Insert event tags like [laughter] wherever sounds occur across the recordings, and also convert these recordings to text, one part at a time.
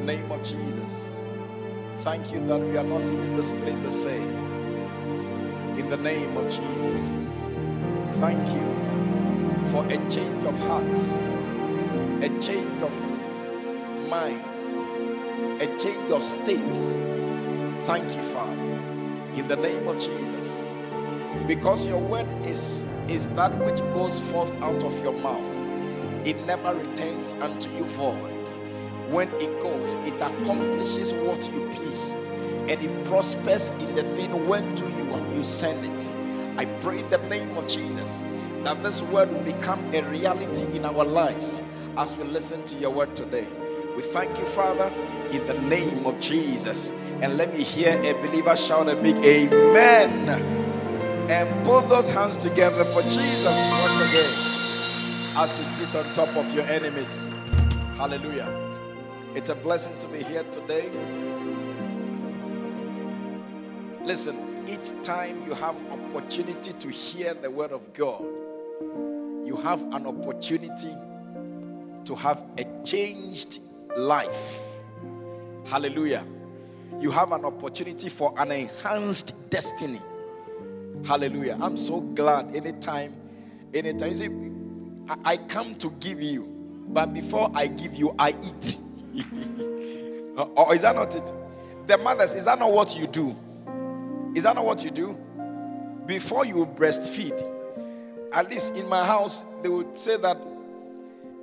the name of Jesus. Thank you that we are not leaving this place the same. In the name of Jesus. Thank you for a change of hearts, a change of minds, a change of states. Thank you, Father. In the name of Jesus. Because your word is, is that which goes forth out of your mouth, it never returns unto you void when it goes, it accomplishes what you please. And it prospers in the thing whereto you, you send it. I pray in the name of Jesus that this word will become a reality in our lives as we listen to your word today. We thank you, Father, in the name of Jesus. And let me hear a believer shout a big amen. And put those hands together for Jesus once again as you sit on top of your enemies. Hallelujah. It's a blessing to be here today. Listen, each time you have opportunity to hear the word of God, you have an opportunity to have a changed life. Hallelujah. You have an opportunity for an enhanced destiny. Hallelujah. I'm so glad anytime, anytime. You see, I, I come to give you, but before I give you, I eat. [laughs] or is that not it? The mothers, is that not what you do? Is that not what you do? Before you breastfeed, at least in my house, they would say that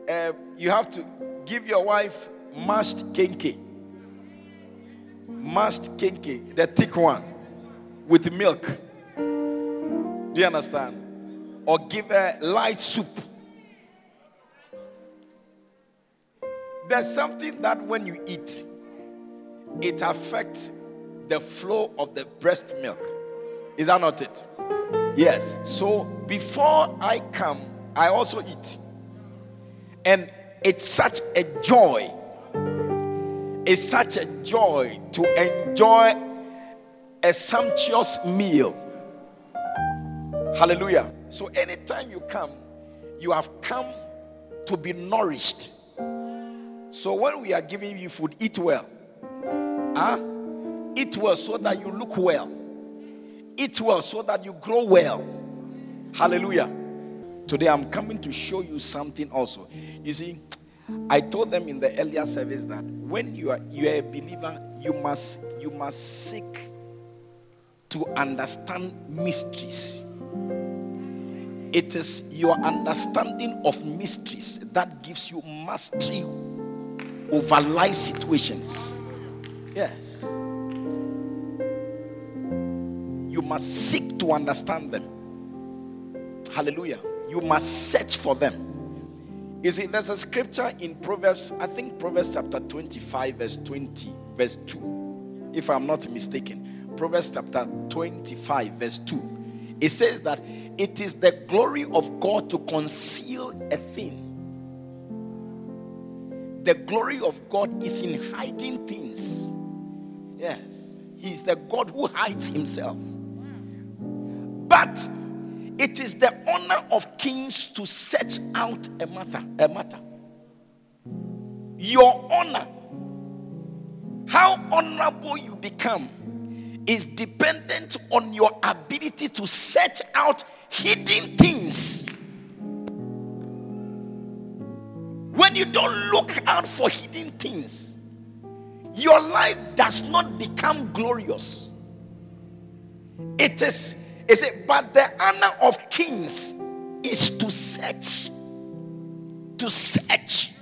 uh, you have to give your wife mashed kenke. Mashed kenke, the thick one, with milk. Do you understand? Or give her light soup. There's something that when you eat, it affects the flow of the breast milk. Is that not it? Yes. So before I come, I also eat. And it's such a joy. It's such a joy to enjoy a sumptuous meal. Hallelujah. So anytime you come, you have come to be nourished. So when we are giving you food, eat well. Huh? Eat well so that you look well. Eat well so that you grow well. Hallelujah. Today I'm coming to show you something also. You see, I told them in the earlier service that when you are you are a believer, you must you must seek to understand mysteries. It is your understanding of mysteries that gives you mastery over life situations. Yes. You must seek to understand them. Hallelujah. You must search for them. You see, there's a scripture in Proverbs, I think Proverbs chapter 25, verse 20, verse 2. If I'm not mistaken. Proverbs chapter 25, verse 2. It says that it is the glory of God to conceal a thing. The glory of God is in hiding things. Yes. He's the God who hides himself. But it is the honor of kings to search out a matter. A matter. Your honor, how honorable you become, is dependent on your ability to search out hidden things. When you don't look out for hidden things, your life does not become glorious. It is, is it, but the honor of kings is to search, to search,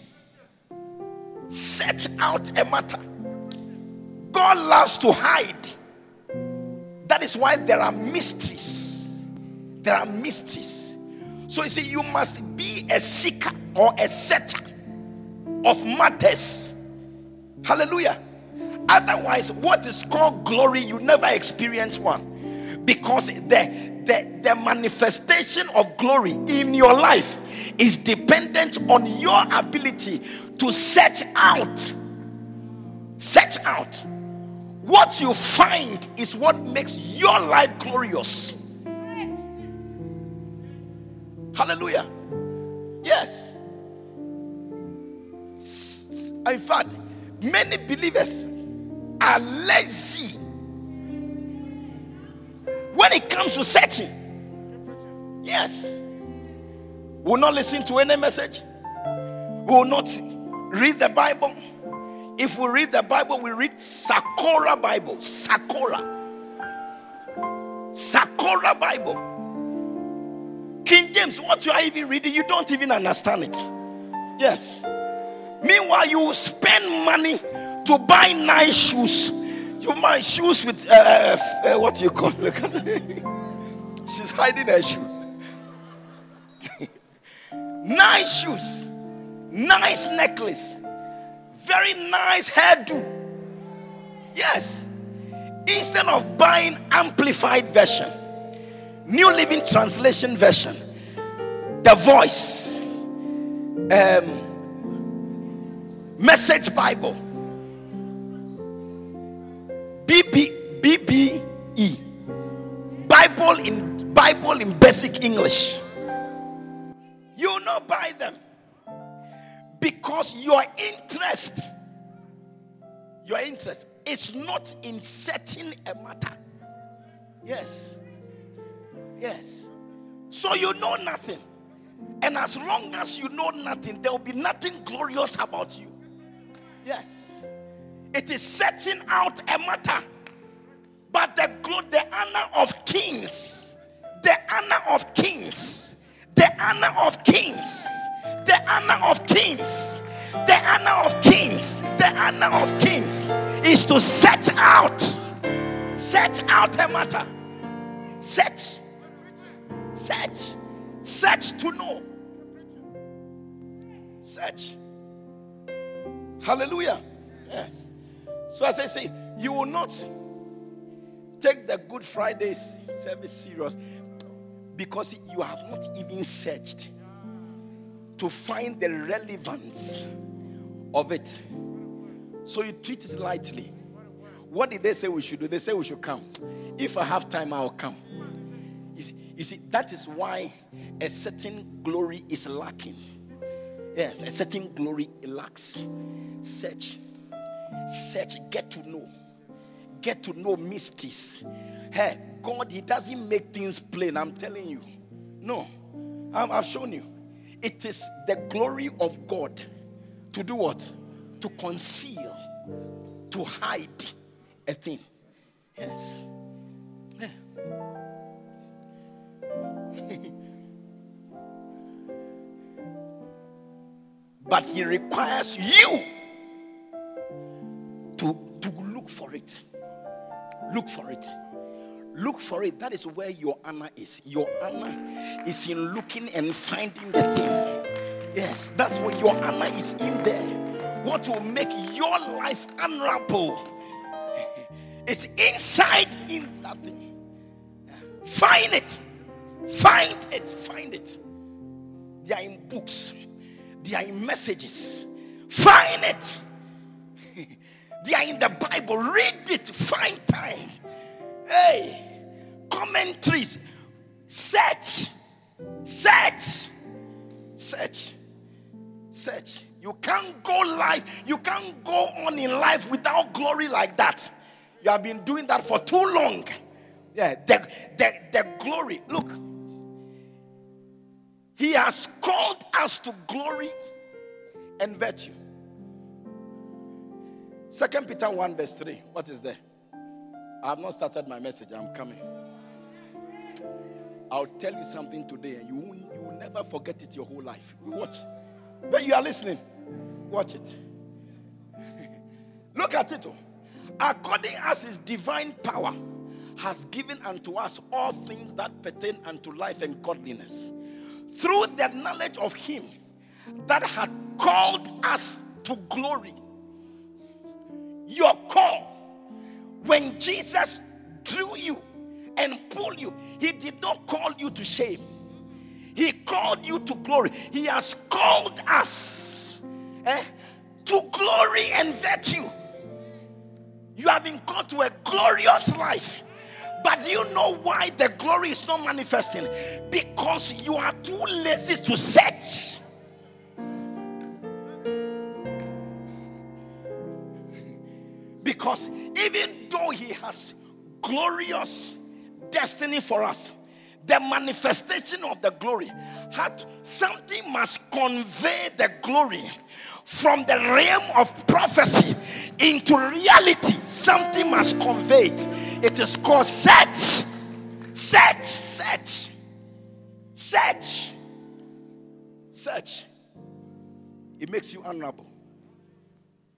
search out a matter. God loves to hide. That is why there are mysteries. There are mysteries. So you see, you must be a seeker or a searcher of matters. Hallelujah. Otherwise, what is called glory, you never experience one. Because the, the, the manifestation of glory in your life is dependent on your ability to set out. Set out. What you find is what makes your life glorious. Hallelujah. Yes. In fact, many believers are lazy when it comes to searching. Yes. Will not listen to any message. Will not read the Bible. If we read the Bible, we read Sakura Bible. Sakura. Sakura Bible. King James, what you are even reading, you don't even understand it. Yes. Meanwhile, you spend money to buy nice shoes. You buy shoes with uh, uh, uh what you call. Look at [laughs] She's hiding her shoe. [laughs] nice shoes, nice necklace, very nice hairdo. Yes. Instead of buying amplified version, New Living Translation version, the voice, um, Message Bible, BB, BBE, Bible in Bible in basic English. You not buy them because your interest, your interest is not in setting a matter. Yes. Yes. So you know nothing. And as long as you know nothing, there will be nothing glorious about you. Yes. It is setting out a matter. But the glory, the honor of kings, the honor of kings, the honor of kings, the honor of kings, the honor of kings, the honor of kings is to set out, set out a matter, set, set, search to know, search. Hallelujah. Yes. So as I say, you will not take the Good Friday service serious because you have not even searched to find the relevance of it. So you treat it lightly. What did they say we should do? They say we should come. If I have time, I'll come. You see, you see, that is why a certain glory is lacking. Yes, a certain glory lacks. Search, search, get to know, get to know mysteries. Hey, God, He doesn't make things plain. I'm telling you. No, I've shown you. It is the glory of God to do what? To conceal, to hide a thing. Yes. Yeah. But he requires you to, to look for it. Look for it. Look for it. That is where your honor is. Your honor is in looking and finding the thing. Yes, that's where your honor is in there. What will make your life honorable? [laughs] It's inside in that thing. Find it. Find it. Find it. They are in books. They are in messages. Find it. [laughs] they are in the Bible. Read it. Find time. Hey, commentaries. Search. Search. Search. Search. You can't go life. You can't go on in life without glory like that. You have been doing that for too long. Yeah, the, the, the glory. Look, he has called us to glory and virtue. Second Peter 1, verse 3. What is there? I have not started my message. I'm coming. I'll tell you something today, and you will, you will never forget it your whole life. Watch. But you are listening. Watch it. [laughs] Look at it. Oh. According as his divine power has given unto us all things that pertain unto life and godliness, through the knowledge of him that had called us to glory. Your call, when Jesus drew you and pulled you, he did not call you to shame. He called you to glory. He has called us eh, to glory and virtue. You have been called to a glorious life. But you know why the glory is not manifesting? Because you are too lazy to search. Because even though He has glorious destiny for us, the manifestation of the glory had something must convey the glory from the realm of prophecy into reality. Something must convey it. It is called search. Search, search, search, search. It makes you honorable.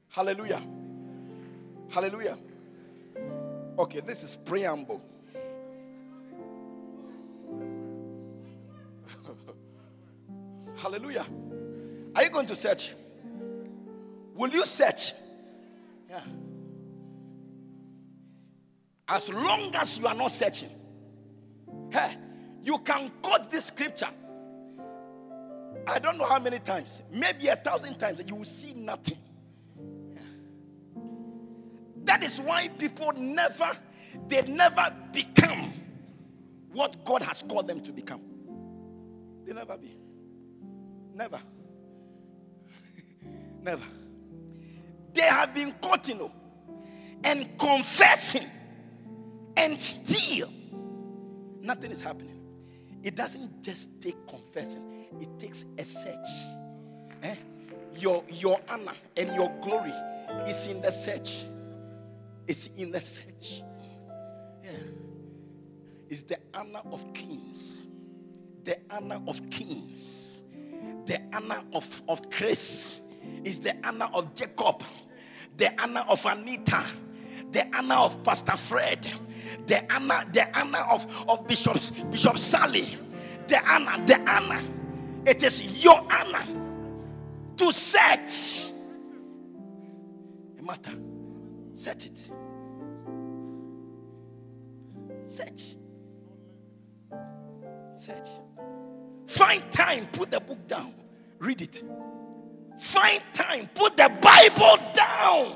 Hallelujah. Hallelujah. Okay, this is preamble. [laughs] Hallelujah. Are you going to search? Will you search? Yeah. As long as you are not searching, hey, you can quote this scripture. I don't know how many times, maybe a thousand times, you will see nothing. That is why people never, they never become what God has called them to become. They never be. Never. [laughs] never. They have been caught, you know, and confessing, and still nothing is happening. It doesn't just take confessing, it takes a search. Eh? Your, your honor and your glory is in the search. It's in the search. Yeah. It's the honor of kings. The honor of kings. The honor of, of Chris. Is the honor of Jacob. The honor of Anita. The honor of Pastor Fred. The honor, the honor of, of Bishop, Bishop Sally. The honor, the honor. It is your honor to search a matter. Search it. Search. Search. Find time, put the book down, read it. Find time, put the Bible down.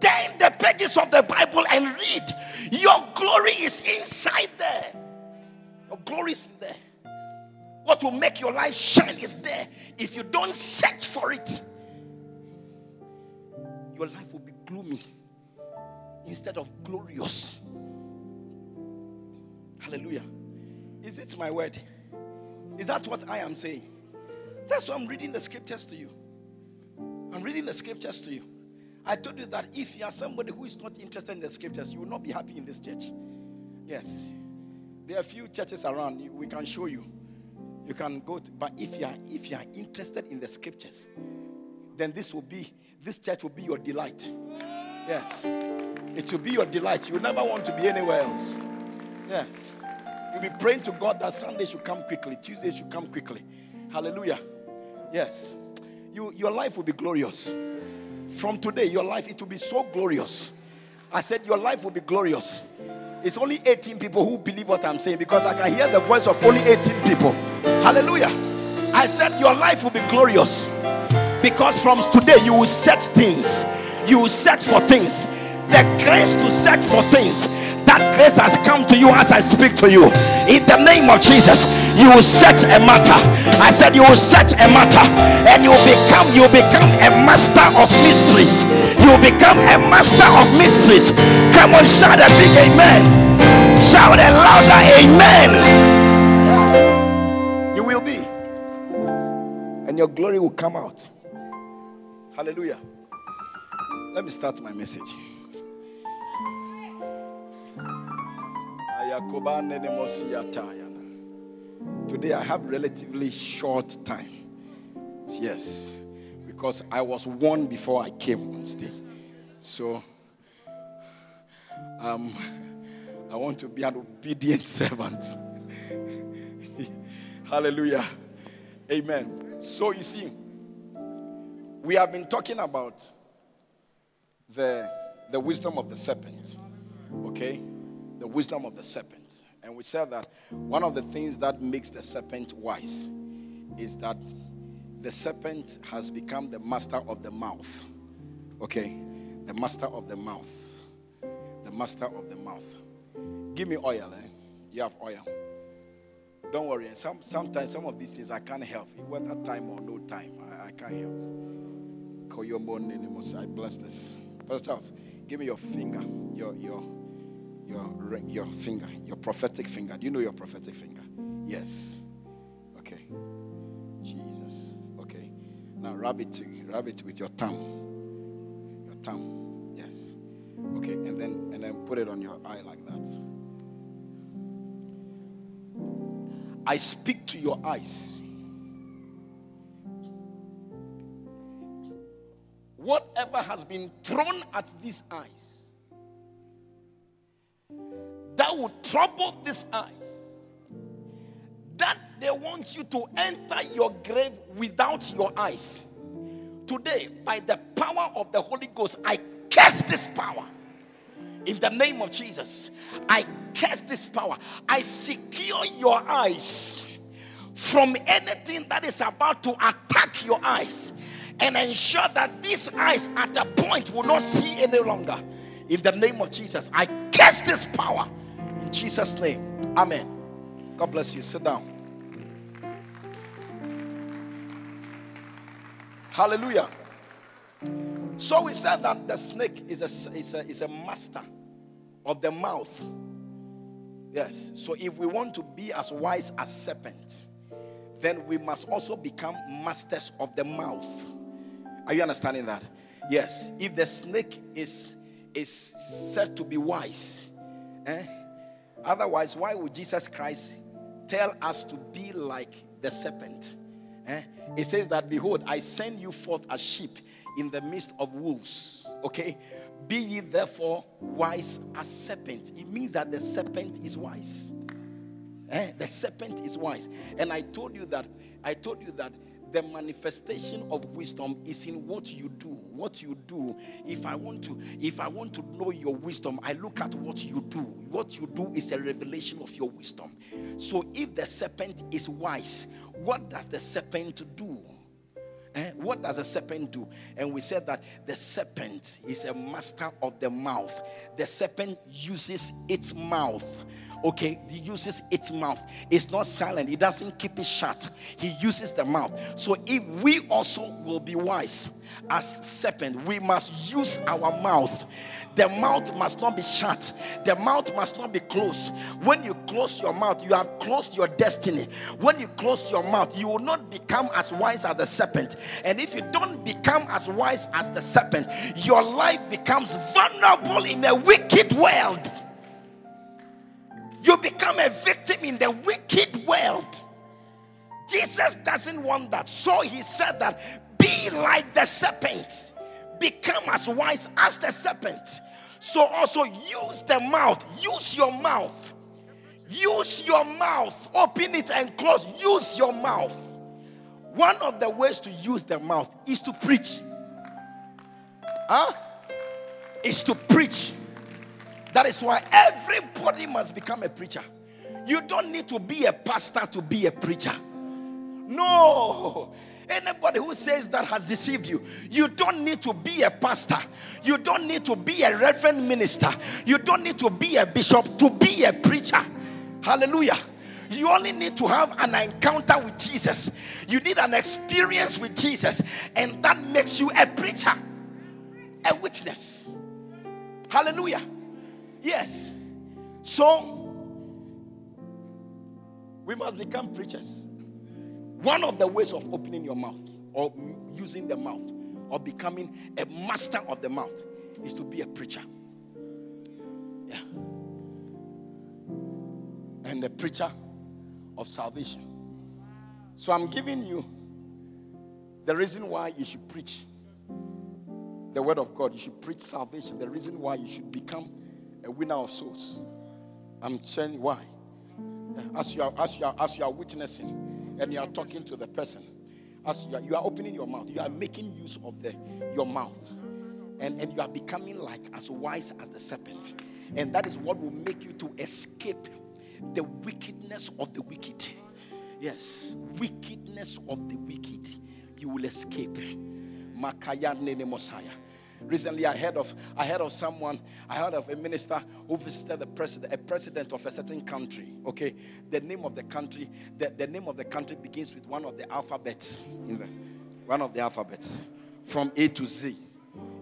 Turn the pages of the Bible and read. Your glory is inside there. Your glory is there. What will make your life shine is there. If you don't search for it, your life will be gloomy instead of glorious. Hallelujah. Is it my word? Is that what I am saying? That's why I'm reading the scriptures to you. I'm reading the scriptures to you. I told you that if you are somebody who is not interested in the scriptures, you will not be happy in this church. Yes. There are few churches around. We can show you. You can go to, but if you are if you are interested in the scriptures, then this will be this church will be your delight. Yes. It will be your delight. You will never want to be anywhere else. Yes. You'll be praying to God that Sunday should come quickly, Tuesday should come quickly. Hallelujah. Yes. You, your life will be glorious. From today, your life, it will be so glorious. I said, Your life will be glorious. It's only 18 people who believe what I'm saying because I can hear the voice of only 18 people. Hallelujah. I said, Your life will be glorious because from today, you will search things, you will search for things. The grace to search for things that grace has come to you as I speak to you. In the name of Jesus, you will search a matter. I said you will search a matter, and you become you become a master of mysteries. You become a master of mysteries. Come on, shout a big amen. Shout a louder amen. You will be, and your glory will come out. Hallelujah. Let me start my message. Today I have relatively short time. Yes, because I was warned before I came on stage. So um, I want to be an obedient [laughs] servant. Hallelujah. Amen. So you see, we have been talking about the, the wisdom of the serpent. Okay? The wisdom of the serpent. And we said that one of the things that makes the serpent wise is that the serpent has become the master of the mouth. Okay? The master of the mouth. The master of the mouth. Give me oil, eh? You have oil. Don't worry. And some, sometimes some of these things I can't help. Whether time or no time, I, I can't help. Call your morning. I bless this. Pastor Charles, give me your finger, your your your your finger, your prophetic finger. Do you know your prophetic finger? Yes. Okay. Jesus. Okay. Now rub it, rub it with your tongue. Your tongue. Yes. Okay. And then and then put it on your eye like that. I speak to your eyes. Whatever has been thrown at these eyes that would trouble these eyes, that they want you to enter your grave without your eyes. Today, by the power of the Holy Ghost, I curse this power in the name of Jesus. I curse this power. I secure your eyes from anything that is about to attack your eyes and ensure that these eyes at a point will not see any longer. In the name of Jesus, I curse this power in Jesus' name. Amen. God bless you. Sit down. Hallelujah. So we said that the snake is a, is a, is a master of the mouth. Yes. So if we want to be as wise as serpents, then we must also become masters of the mouth. Are you understanding that? Yes. If the snake is is said to be wise, eh? Otherwise, why would Jesus Christ tell us to be like the serpent? Eh? It says that, Behold, I send you forth as sheep in the midst of wolves. Okay? Be ye therefore wise as serpents. It means that the serpent is wise. Eh? The serpent is wise. And I told you that, I told you that the manifestation of wisdom is in what you do what you do if i want to if i want to know your wisdom i look at what you do what you do is a revelation of your wisdom so if the serpent is wise what does the serpent do Eh? What does a serpent do? And we said that the serpent is a master of the mouth. The serpent uses its mouth okay he uses its mouth. It's not silent. He doesn't keep it shut. He uses the mouth. So if we also will be wise as serpent we must use our mouth. The mouth must not be shut. The mouth must not be closed. When you close your mouth you have closed your destiny. When you close your mouth you will not become as wise as the serpent. And if you don't become as wise as the serpent your life becomes vulnerable in a wicked world you become a victim in the wicked world. Jesus doesn't want that. So he said that be like the serpent, become as wise as the serpent. So also use the mouth, use your mouth. Use your mouth. Open it and close. Use your mouth. One of the ways to use the mouth is to preach. Huh? Is to preach. That is why everybody must become a preacher. You don't need to be a pastor to be a preacher. No. Anybody who says that has deceived you. You don't need to be a pastor. You don't need to be a reverend minister. You don't need to be a bishop to be a preacher. Hallelujah. You only need to have an encounter with Jesus. You need an experience with Jesus, and that makes you a preacher, a witness. Hallelujah. Yes. So, we must become preachers. One of the ways of opening your mouth or using the mouth or becoming a master of the mouth is to be a preacher. Yeah. And a preacher of salvation. So I'm giving you the reason why you should preach the word of God. You should preach salvation. The reason why you should become a winner of souls. I'm saying why. As you are, as you are, as you are witnessing and you are talking to the person, as you are, you are opening your mouth, you are making use of the your mouth, and and you are becoming like as wise as the serpent, and that is what will make you to escape the wickedness of the wicked. Yes, wickedness of the wicked, you will escape. Makaya Nene Mosiah. Recently, I heard of I heard of someone. I heard of a minister who visited the president, a president of a certain country. Okay, the name of the country, the, the name of the country begins with one of the alphabets. One of the alphabets, from A to Z.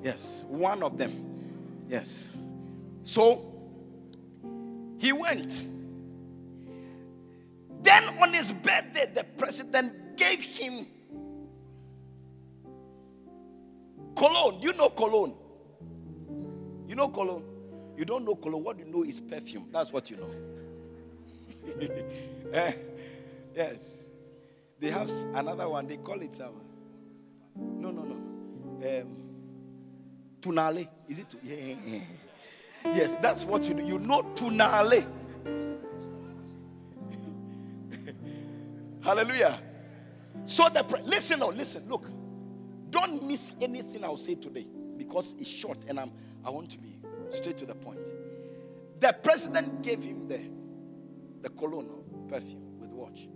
Yes, one of them. Yes. So he went. Then on his birthday, the president gave him cologne. Do you know cologne? You know cologne? You don't know cologne. What you know is perfume. That's what you know. [laughs] Eh, yes. They have another one. They call it some. No, no, no. Um, tunale. Is it? Yeah. Yes, that's what you know. You know tunale. [laughs] Hallelujah. So the listen now, listen, look. Don't miss anything I'll say today because it's short and I'm, I want to be straight to the point. The president gave him the, the cologne perfume with watch.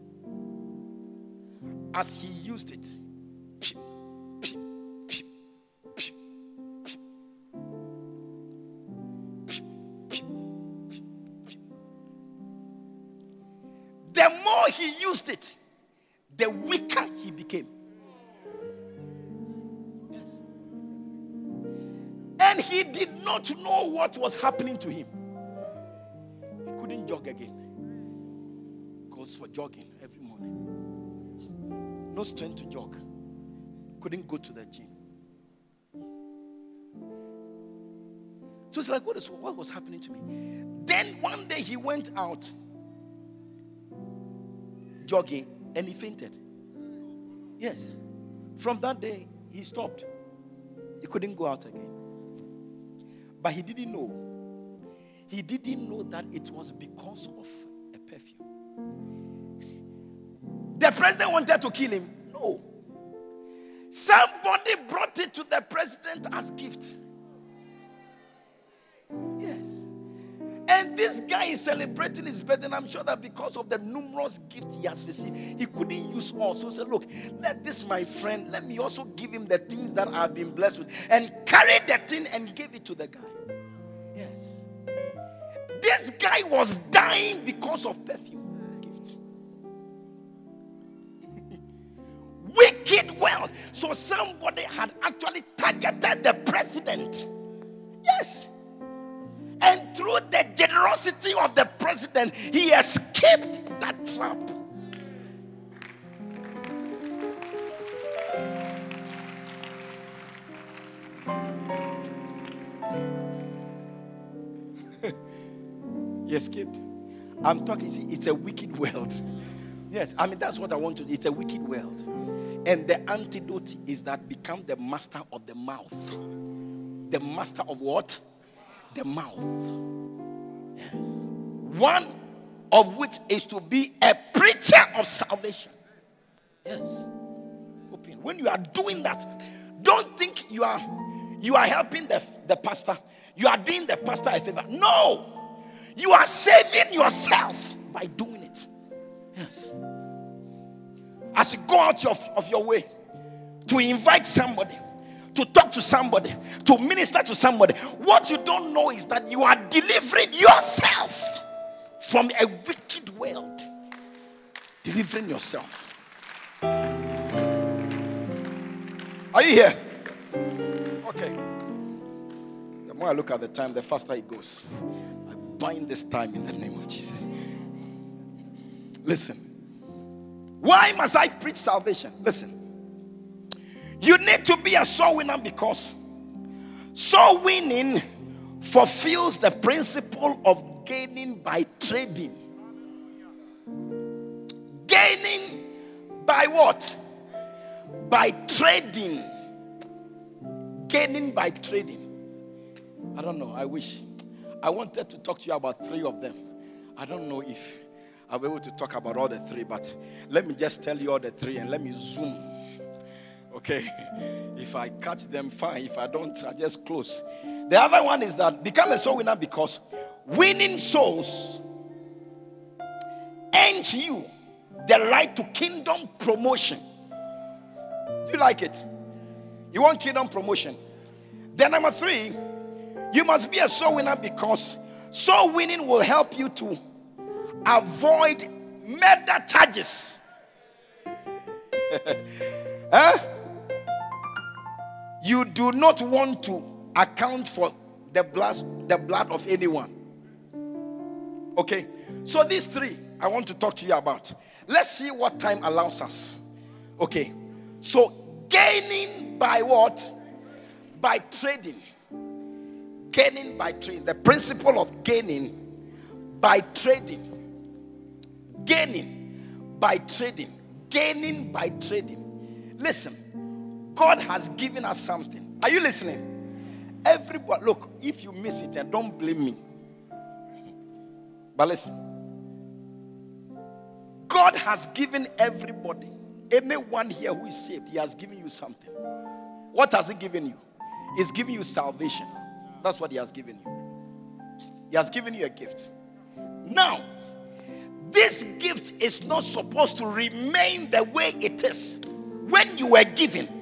As he used it, the more he used it, the weaker he became. And he did not know what was happening to him. He couldn't jog again. Goes for jogging every morning. No strength to jog. Couldn't go to the gym. So it's like, what, is, what was happening to me? Then one day he went out jogging and he fainted. Yes. From that day, he stopped. He couldn't go out again. But he didn't know. He didn't know that it was because of a perfume. The president wanted to kill him. No. Somebody brought it to the president as gift. This guy is celebrating his birthday, and I'm sure that because of the numerous gifts he has received, he couldn't use all. So he said, Look, let this my friend, let me also give him the things that I've been blessed with, and carried the thing and gave it to the guy. Yes. This guy was dying because of perfume gift. [laughs] Wicked wealth. So somebody had actually targeted the president. Yes. Through the generosity of the president, he escaped that trap. [laughs] he escaped. I'm talking, see, it's a wicked world. Yes, I mean, that's what I want to do. It's a wicked world. And the antidote is that become the master of the mouth. The master of what? The mouth. Yes. One of which is to be a preacher of salvation. Yes. Open. When you are doing that, don't think you are you are helping the, the pastor. You are doing the pastor a favor. No. You are saving yourself by doing it. Yes. As you go out of, of your way to invite somebody, to talk to somebody, to minister to somebody, what you don't know is that you are delivering yourself from a wicked world. Delivering yourself. Are you here? Okay. The more I look at the time, the faster it goes. I bind this time in the name of Jesus. Listen. Why must I preach salvation? Listen. You need to be a soul winner because soul winning fulfills the principle of gaining by trading. Gaining by what? By trading. Gaining by trading. I don't know. I wish. I wanted to talk to you about three of them. I don't know if I'll be able to talk about all the three, but let me just tell you all the three and let me zoom. Okay? [laughs] If I catch them, fine. If I don't, I just close. The other one is that become a soul winner because winning souls earns you the right to kingdom promotion. Do you like it? You want kingdom promotion? Then, number three, you must be a soul winner because soul winning will help you to avoid murder charges. [laughs] huh? You do not want to account for the blood, the blood of anyone. Okay, so these three I want to talk to you about. Let's see what time allows us. Okay, so gaining by what? By trading. Gaining by trading. The principle of gaining by trading. Gaining by trading. Gaining by trading. Listen, God has given us something. Are you listening? Everybody, look, if you miss it, and don't blame me. But listen, God has given everybody, anyone here who is saved, He has given you something. What has He given you? He's given you salvation. That's what He has given you. He has given you a gift. Now, this gift is not supposed to remain the way it is when you were given.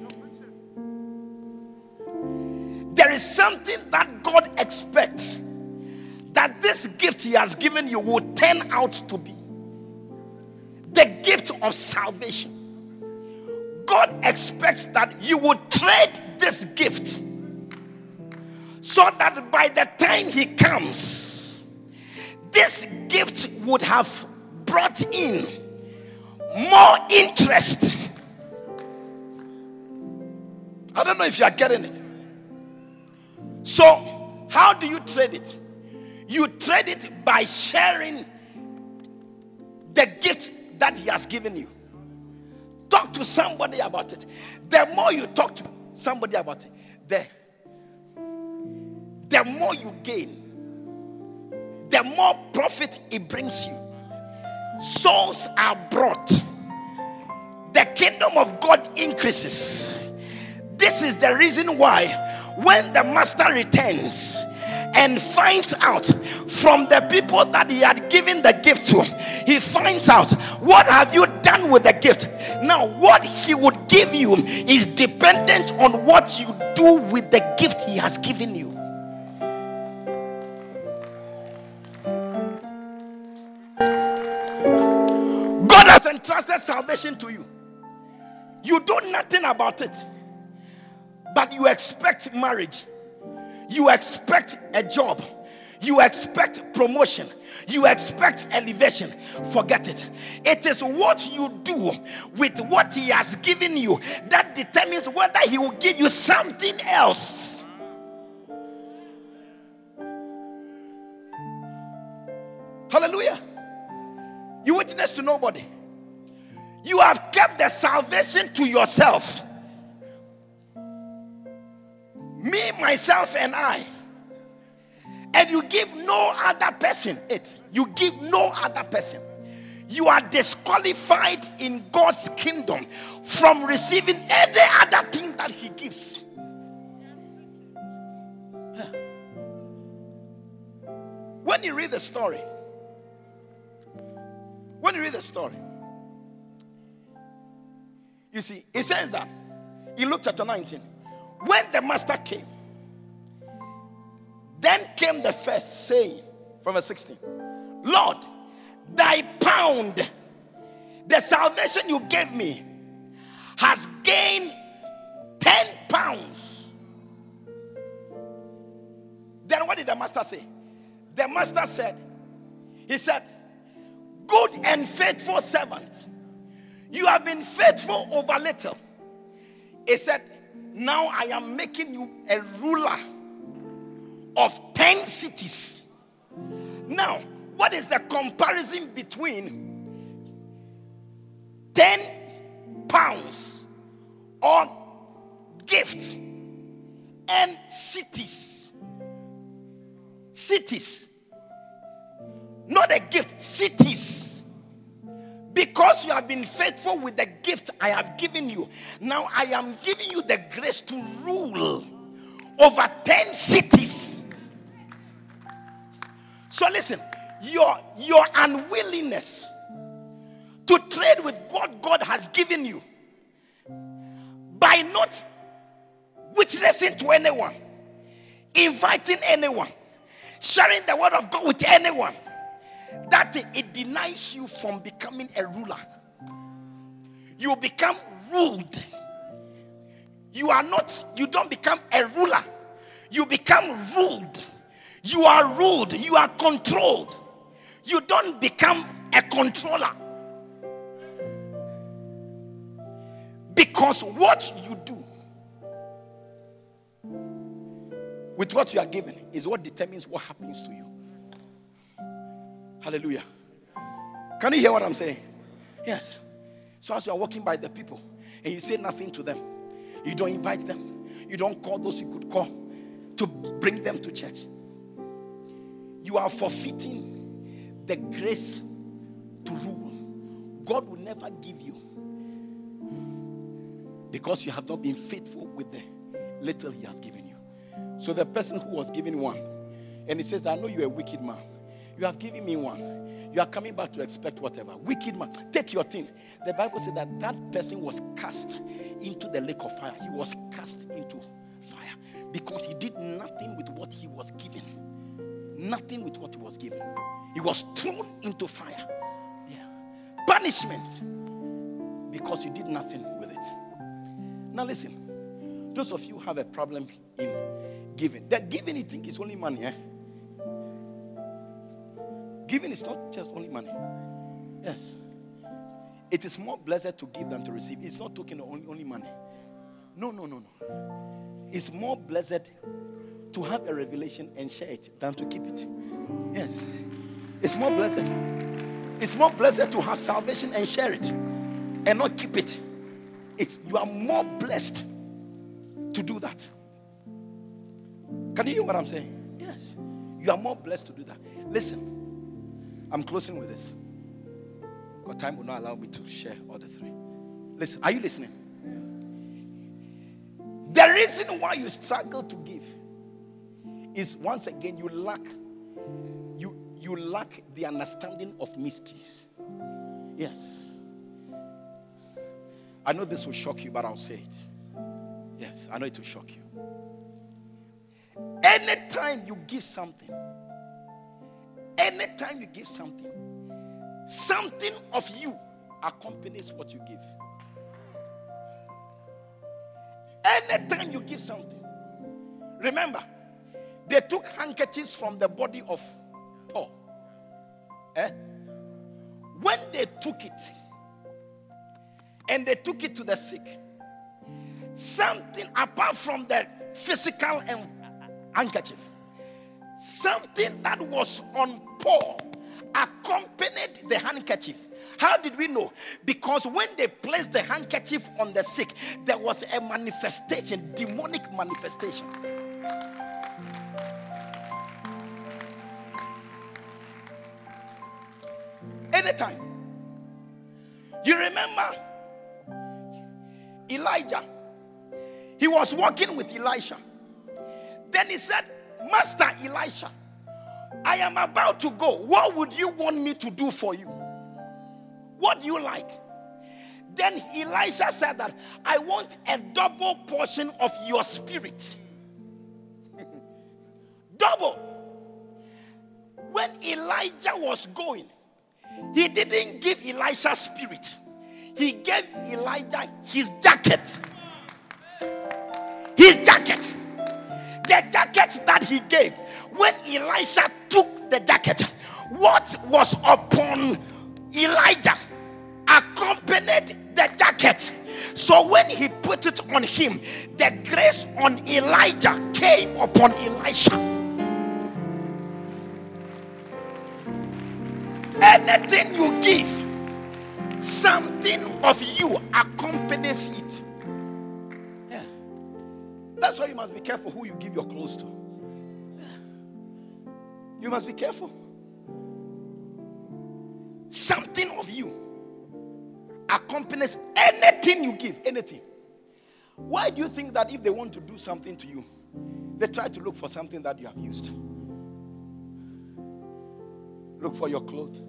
Is something that God expects that this gift He has given you will turn out to be the gift of salvation. God expects that you would trade this gift so that by the time He comes, this gift would have brought in more interest. I don't know if you are getting it. So, how do you trade it? You trade it by sharing the gift that He has given you. Talk to somebody about it. The more you talk to somebody about it, the, the more you gain, the more profit it brings you. Souls are brought, the kingdom of God increases. This is the reason why when the master returns, and finds out from the people that he had given the gift to he finds out what have you done with the gift? Now what he would give you is dependent on what you do with the gift he has given you. God has entrusted salvation to you. You do nothing about it but you expect marriage you expect a job, you expect promotion, you expect elevation. Forget it. It is what you do with what He has given you that determines whether He will give you something else. Hallelujah. You witness to nobody. You have kept the salvation to yourself me, myself, and I. And you give no other person it. You give no other person. You are disqualified in God's kingdom from receiving any other thing that He gives. When you read the story, when you read the story, you see, it says that in Luke chapter 19, when the master came, then came the first saying from verse 16, Lord, thy pound, the salvation you gave me, has gained 10 pounds. Then what did the master say? The master said, He said, Good and faithful servant, you have been faithful over little. He said, now I am making you a ruler of 10 cities. Now, what is the comparison between 10 pounds or gift and cities? Cities. Not a gift, cities. Because you have been faithful with the gift I have given you, now I am giving you the grace to rule over 10 cities. So listen, your, your unwillingness to trade with what God has given you by not witnessing to anyone, inviting anyone, sharing the word of God with anyone that it denies you from becoming a ruler. You become ruled. You are not, you don't become a ruler. you become ruled. You are ruled. You are controlled. You don't become a controller. Because what you do with what you are given is what determines what happens to you. Hallelujah. Can you hear what I'm saying? Yes. So as you are walking by the people and you say nothing to them, you don't invite them, you don't call those you could call to bring them to church, you are forfeiting the grace to rule. God will never give you because you have not been faithful with the little He has given you. So the person who was given one, and he says, I know you're a wicked man. You have given me one. You are coming back to expect whatever. Wicked man, take your thing. The Bible said that that person was cast into the lake of fire. He was cast into fire because he did nothing with what he was given. Nothing with what he was given. He was thrown into fire. Yeah. Punishment because you did nothing with it. Now listen, those of you have a problem in giving. That giving you think is only money, eh? Giving is not just only money. Yes. It is more blessed to give than to receive. It's not talking only, only money. No, no, no, no. It's more blessed to have a revelation and share it than to keep it. Yes. It's more blessed. It's more blessed to have salvation and share it and not keep it. It's, you are more blessed to do that. Can you hear what I'm saying? Yes. You are more blessed to do that. Listen, I'm closing with this. But time will not allow me to share all the three. Listen, are you listening? The reason why you struggle to give is once again you lack you you lack the understanding of mysteries. Yes. I know this will shock you, but I'll say it. Yes, I know it will shock you. Anytime you give something, anytime you give something, something of you accompanies what you give. Anytime you give something, remember, they took handkerchiefs from the body of Paul. Eh? When they took it and they took it to the sick, something apart from the physical and handkerchief, something that was on Paul accompanied the handkerchief. How did we know? Because when they placed the handkerchief on the sick, there was a manifestation, demonic manifestation. Anytime. You remember Elijah? He was walking with Elisha. Then he said, Master Elisha, I am about to go. What would you want me to do for you? What do you like? Then Elisha said that I want a double portion of your spirit. [laughs] double. When Elijah was going, he didn't give Elisha spirit. He gave Elijah his jacket. His jacket. The jacket that he gave. When Elisha took the jacket, what was upon Elijah accompanied the jacket. So when he put it on him, the grace on Elijah came upon Elisha. Anything you give, something of you accompanies it. That's why you must be careful who you give your clothes to. You must be careful. Something of you accompanies anything you give, anything. Why do you think that if they want to do something to you, they try to look for something that you have used? Look for your clothes,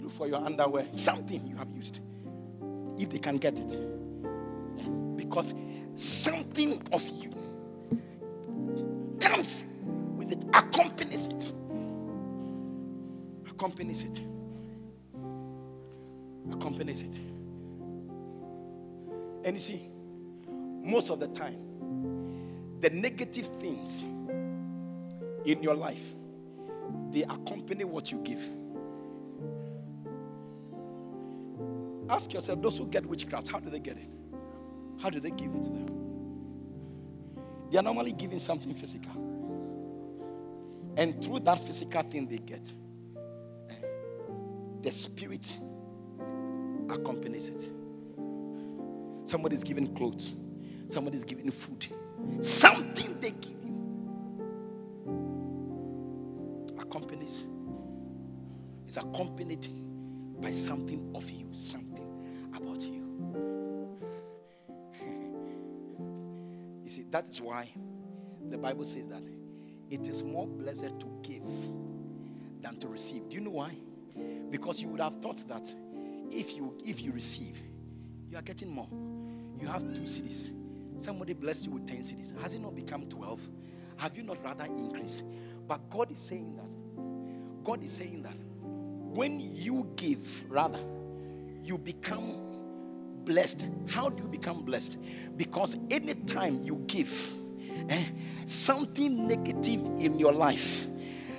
look for your underwear, something you have used. If they can get it. Because something of you comes with it, accompanies it. Accompanies it. Accompanies it. And you see, most of the time, the negative things in your life they accompany what you give. Ask yourself those who get witchcraft, how do they get it? How do they give it to them? They are normally giving something physical. And through that physical thing they get, eh, the spirit accompanies it. Somebody's giving clothes, somebody's giving food, something they give you accompanies is accompanied by something of you, something about you. [laughs] you see, that is why the Bible says that it is more blessed to give than to receive. Do you know why? Because you would have thought that if you if you receive, you are getting more. You have two cities. Somebody blessed you with 10 cities. Has it not become 12? Have you not rather increased? But God is saying that. God is saying that when you give, rather, you become blessed. How do you become blessed? Because anytime you give, eh, something negative in your life,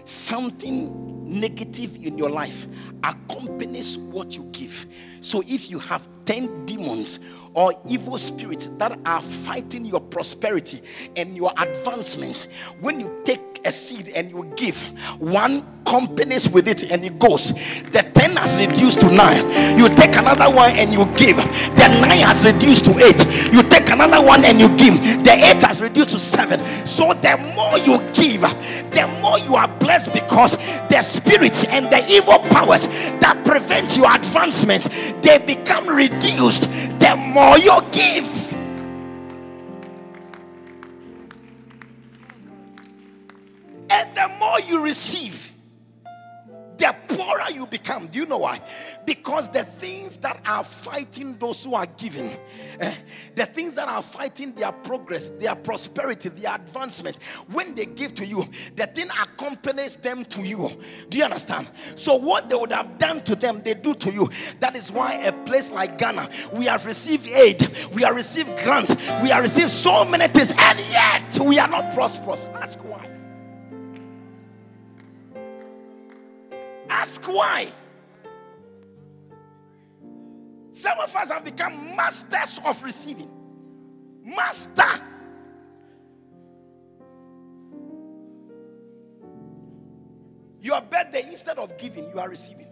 something negative in your life accompanies what you give. So if you have 10 demons or evil spirits that are fighting your prosperity and your advancement, when you take a seed and you give, one companies with it and it goes. The 10 has reduced to 9. You take another one and you give. The 9 has reduced to 8. You take another one and you give. The 8 has reduced to 7. So the more you give, the more you are blessed because the spirits and the evil powers that prevent your advancement they become reduced the more you give. And the more you receive, the poorer you become. Do you know why? Because the things that are fighting those who are giving, eh, the things that are fighting their progress, their prosperity, their advancement, when they give to you, the thing accompanies them to you. Do you understand? So, what they would have done to them, they do to you. That is why a place like Ghana, we have received aid, we have received grant, we have received so many things, and yet we are not prosperous. Ask why. Ask why. Some of us have become masters of receiving. Master. Your birthday, instead of giving, you are receiving.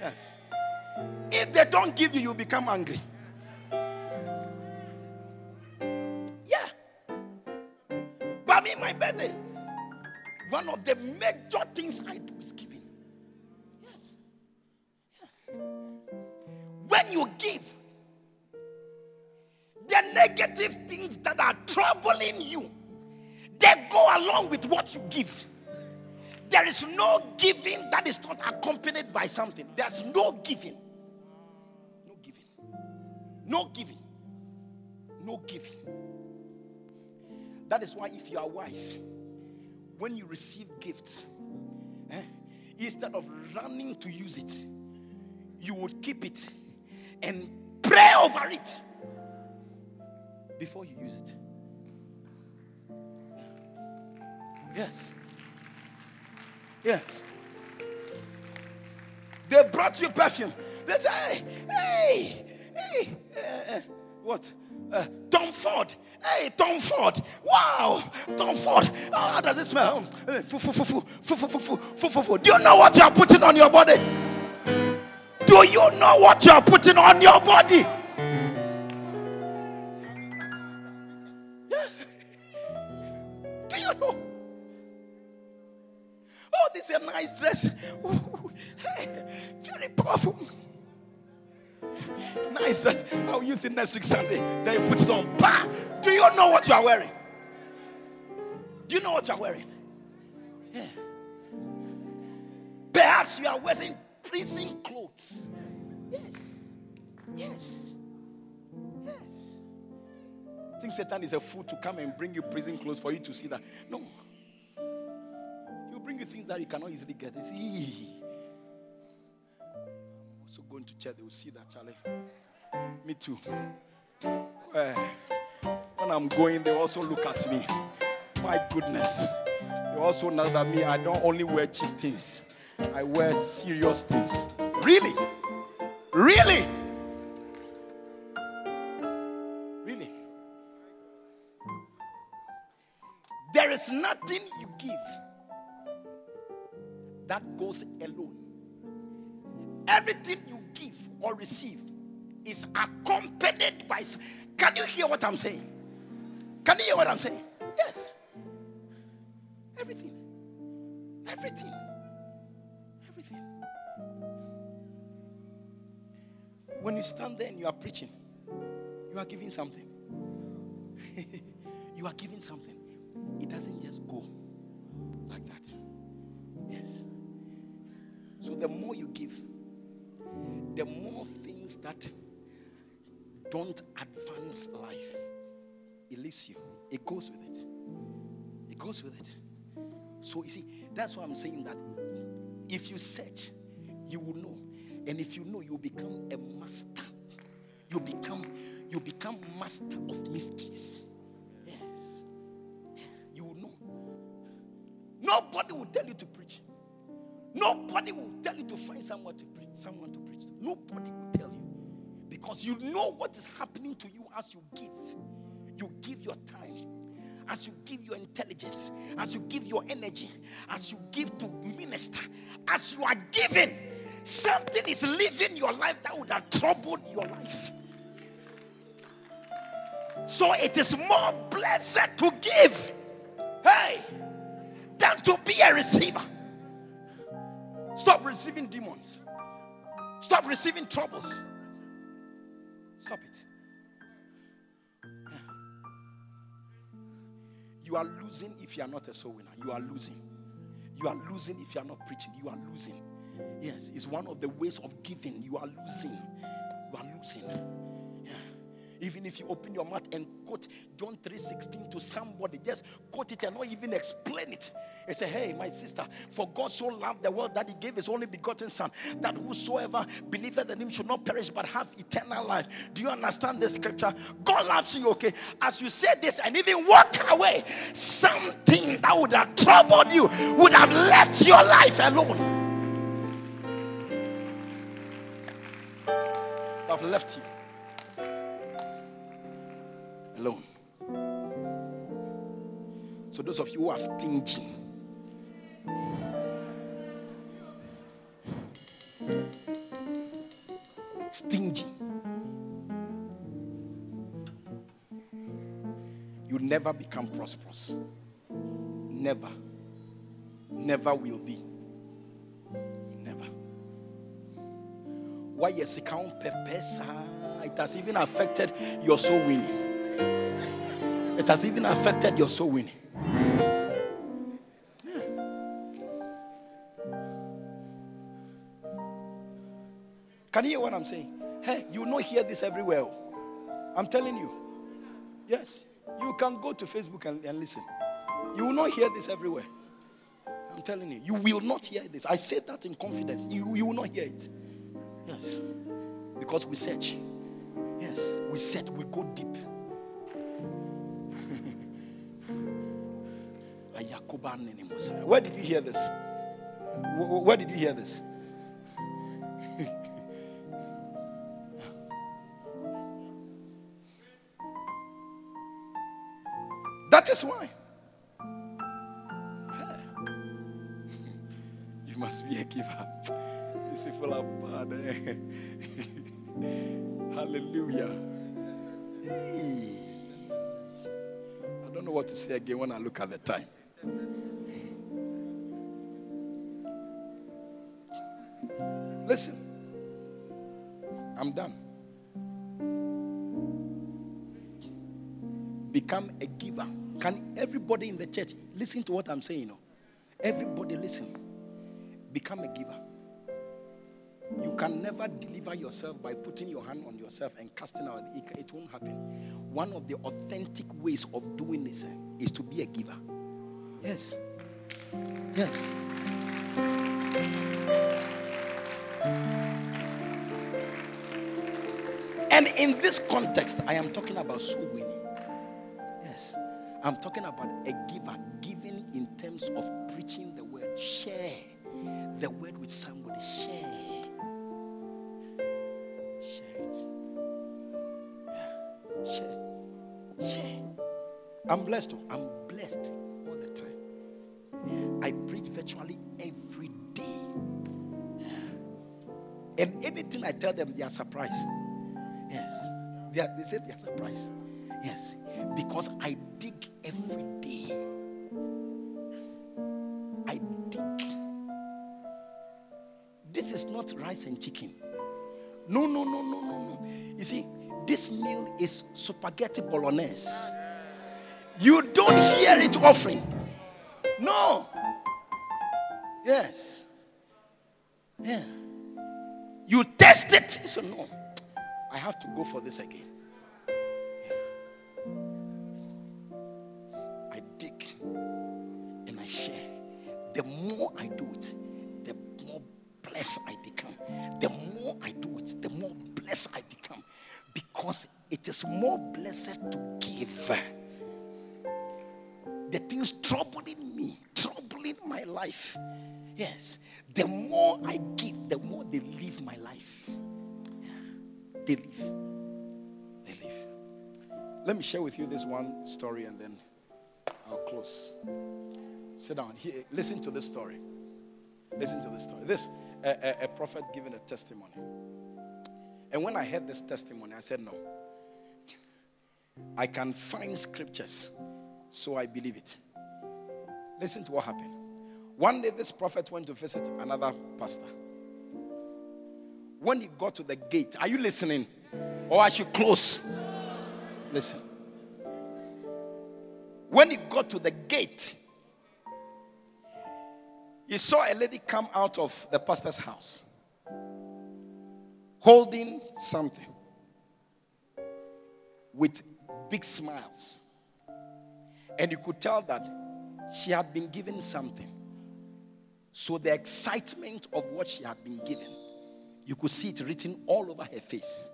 Yes. If they don't give you, you become angry. Yeah. But me, my birthday, one of the major things I do is giving. Troubling you, they go along with what you give. There is no giving that is not accompanied by something. There's no giving. No giving. No giving. No giving. That is why, if you are wise, when you receive gifts, eh, instead of running to use it, you would keep it and pray over it before you use it. Yes. Yes. They brought you perfume. They say, hey, hey, hey, uh, uh, what? Uh, Tom Ford. Hey, Tom Ford. Wow, Tom Ford. Oh, how does it smell? Do you know what you are putting on your body? Do you know what you are putting on your body? I'll use it next week Sunday. Then you put it on. Bah! Do you know what you are wearing? Do you know what you are wearing? Yeah. Perhaps you are wearing prison clothes. Yes. Yes. Yes. Think Satan is a fool to come and bring you prison clothes for you to see that. No. He'll bring you things that you cannot easily get. It's easy. Also going to church, they will see that, Charlie. Me too. Uh, when I'm going, they also look at me. My goodness. They also know that me, I don't only wear cheap things, I wear serious things. Really? Really? Really? There is nothing you give that goes alone. Everything you give or receive is accompanied by. Can you hear what I'm saying? Can you hear what I'm saying? Yes. Everything. Everything. Everything. When you stand there and you are preaching, you are giving something. [laughs] you are giving something. It doesn't just go like that. Yes. So the more you give, the more things that don't advance life, it leaves you. It goes with it. It goes with it. So you see, that's why I'm saying that if you search, you will know. And if you know, you become a master. You become you become master of mysteries. Yes. You will know. Nobody will tell you to preach. Nobody will tell you to find someone to preach, someone to preach to. Nobody will tell. Because you know what is happening to you as you give. You give your time. As you give your intelligence, as you give your energy, as you give to minister, as you are giving, something is living your life that would have troubled your life. So it is more blessed to give, hey, than to be a receiver. Stop receiving demons. Stop receiving troubles. Stop it. You are losing if you are not a soul winner. You are losing. You are losing if you are not preaching. You are losing. Yes, it's one of the ways of giving. You are losing. You are losing. Even if you open your mouth and quote John 3:16 to somebody, just quote it and not even explain it. And say, Hey, my sister, for God so loved the world that he gave his only begotten son, that whosoever believeth in him should not perish but have eternal life. Do you understand the scripture? God loves you, okay? As you say this and even walk away, something that would have troubled you would have left your life alone. Have left you alone. So, those of you who are stingy, stingy, you never become prosperous. Never. Never will be. Never. Why yes, count It has even affected your soul winning. It has even affected your soul winning. Can you hear what I'm saying? Hey, you will not hear this everywhere. I'm telling you. Yes. You can go to Facebook and, and listen. You will not hear this everywhere. I'm telling you. You will not hear this. I say that in confidence. You, you will not hear it. Yes. Because we search. Yes. We search. We go deep. Where did you hear this? Where did you hear this? [laughs] that is why. [laughs] You must be a giver. These people are bad. eh? [laughs] Hallelujah. I don't know what to say again when I look at the time. I'm done. Become a giver. Can everybody in the church listen to what I'm saying? you know? Everybody listen. Become a giver. You can never deliver yourself by putting your hand on yourself and casting out. It, it won't happen. One of the authentic ways of doing this eh, is to be a giver. Yes. Yes. And in this context, I am talking about soul winning. Yes. I'm talking about a giver, giving in terms of preaching the word. Share the word with somebody. Share. Share it. Share. Share. I'm blessed. oh. I'm blessed all the time. I preach virtually every day. And anything I tell them, they are surprised. They, are, they say they are surprised. Yes. Because I dig every day. I dig. This is not rice and chicken. No, no, no, no, no, no. You see, this meal is spaghetti bolognese. You don't hear it offering. No. Yes. Yeah. You test it. So no. I have to go for this again. I dig and I share. The more I do it, the more blessed I become. The more I do it, the more blessed I become. Because it is more blessed to give. The things troubling me, troubling my life. Yes. The more I give, the more they live my life. They live. They live. Let me share with you this one story and then I'll close. Sit down. Here, listen to this story. Listen to this story. This a, a, a prophet giving a testimony. And when I heard this testimony, I said, No. I can find scriptures, so I believe it. Listen to what happened. One day, this prophet went to visit another pastor. When he got to the gate, are you listening? Or I should close? Listen. When he got to the gate, he saw a lady come out of the pastor's house holding something with big smiles. And you could tell that she had been given something. So the excitement of what she had been given, you could see it written all over her face.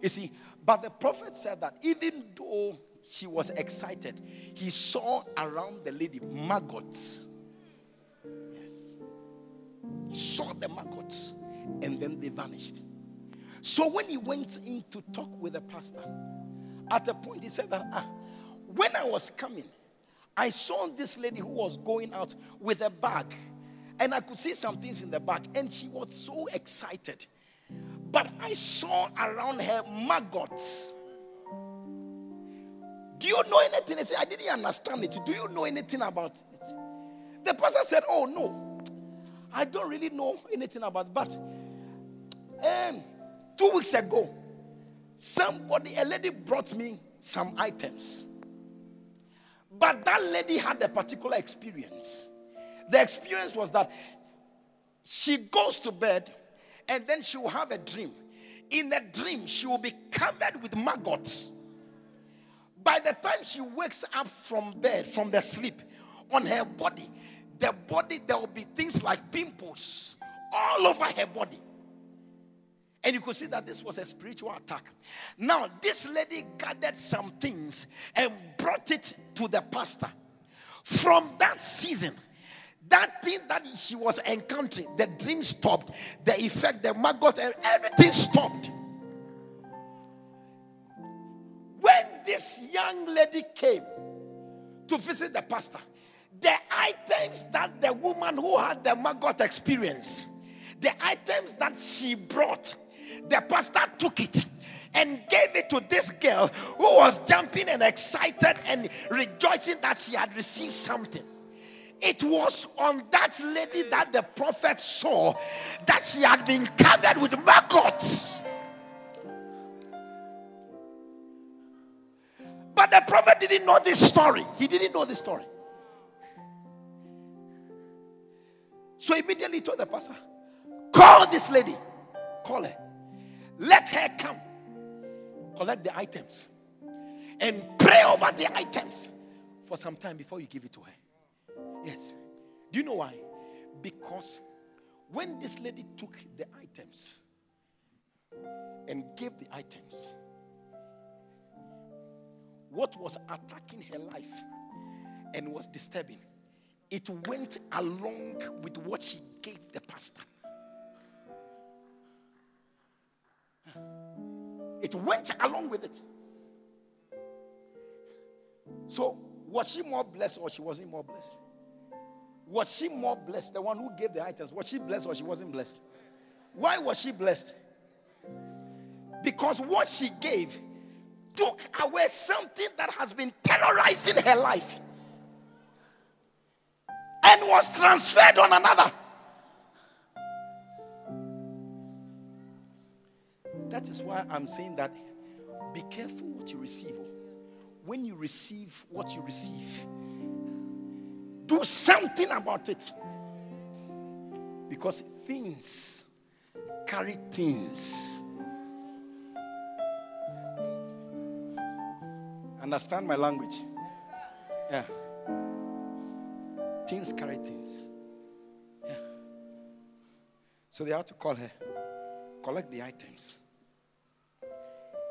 You see, but the prophet said that even though she was excited, he saw around the lady maggots. Yes. He saw the maggots and then they vanished. So when he went in to talk with the pastor, at a point he said that ah, when I was coming, I saw this lady who was going out with a bag, and I could see some things in the back. and she was so excited. But I saw around her maggots. Do you know anything? I said, I didn't understand it. Do you know anything about it? The pastor said, Oh, no. I don't really know anything about it. But um, two weeks ago, somebody, a lady brought me some items. But that lady had a particular experience. The experience was that she goes to bed and then she will have a dream. In a dream, she will be covered with maggots. By the time she wakes up from bed, from the sleep, on her body, the body, there will be things like pimples all over her body. And you could see that this was a spiritual attack. Now, this lady gathered some things and brought it to the pastor. From that season, that thing that she was encountering, the dream stopped, the effect, the maggot, everything stopped. When this young lady came to visit the pastor, the items that the woman who had the maggot experience, the items that she brought, the pastor took it and gave it to this girl who was jumping and excited and rejoicing that she had received something. It was on that lady that the prophet saw that she had been covered with maggots. But the prophet didn't know this story. He didn't know this story. So immediately told the pastor, Call this lady. Call her. Let her come. Collect the items. And pray over the items for some time before you give it to her. Yes. Do you know why? Because when this lady took the items and gave the items, what was attacking her life and was disturbing, it went along with what she gave the pastor. It went along with it. So, was she more blessed or she wasn't more blessed? Was she more blessed? The one who gave the items, was she blessed or she wasn't blessed? Why was she blessed? Because what she gave took away something that has been terrorizing her life and was transferred on another. That is why I'm saying that be careful what you receive. When you receive what you receive, do something about it. Because things carry things. Understand my language? Yeah. Things carry things. Yeah. So they had to call her, collect the items,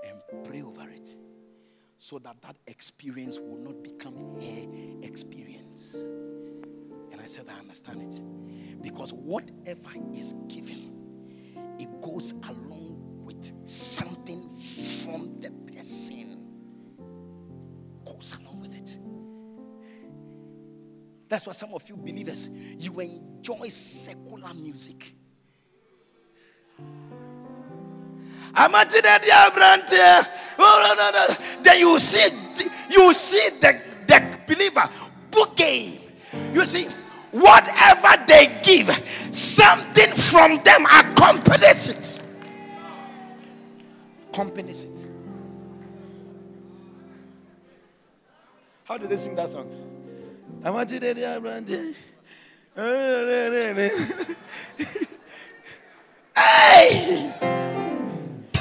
and pray over it so that that experience will not become her experience. And I said, I understand it. Because whatever is given, it goes along with something from the person. Goes along with it. That's why some of you believers, you enjoy secular music. Then you see, you see the, the believer booking. You see, whatever they give, something from them accompanies it. Accompanies it. How do they sing that song? Amati de diabrante. Hey!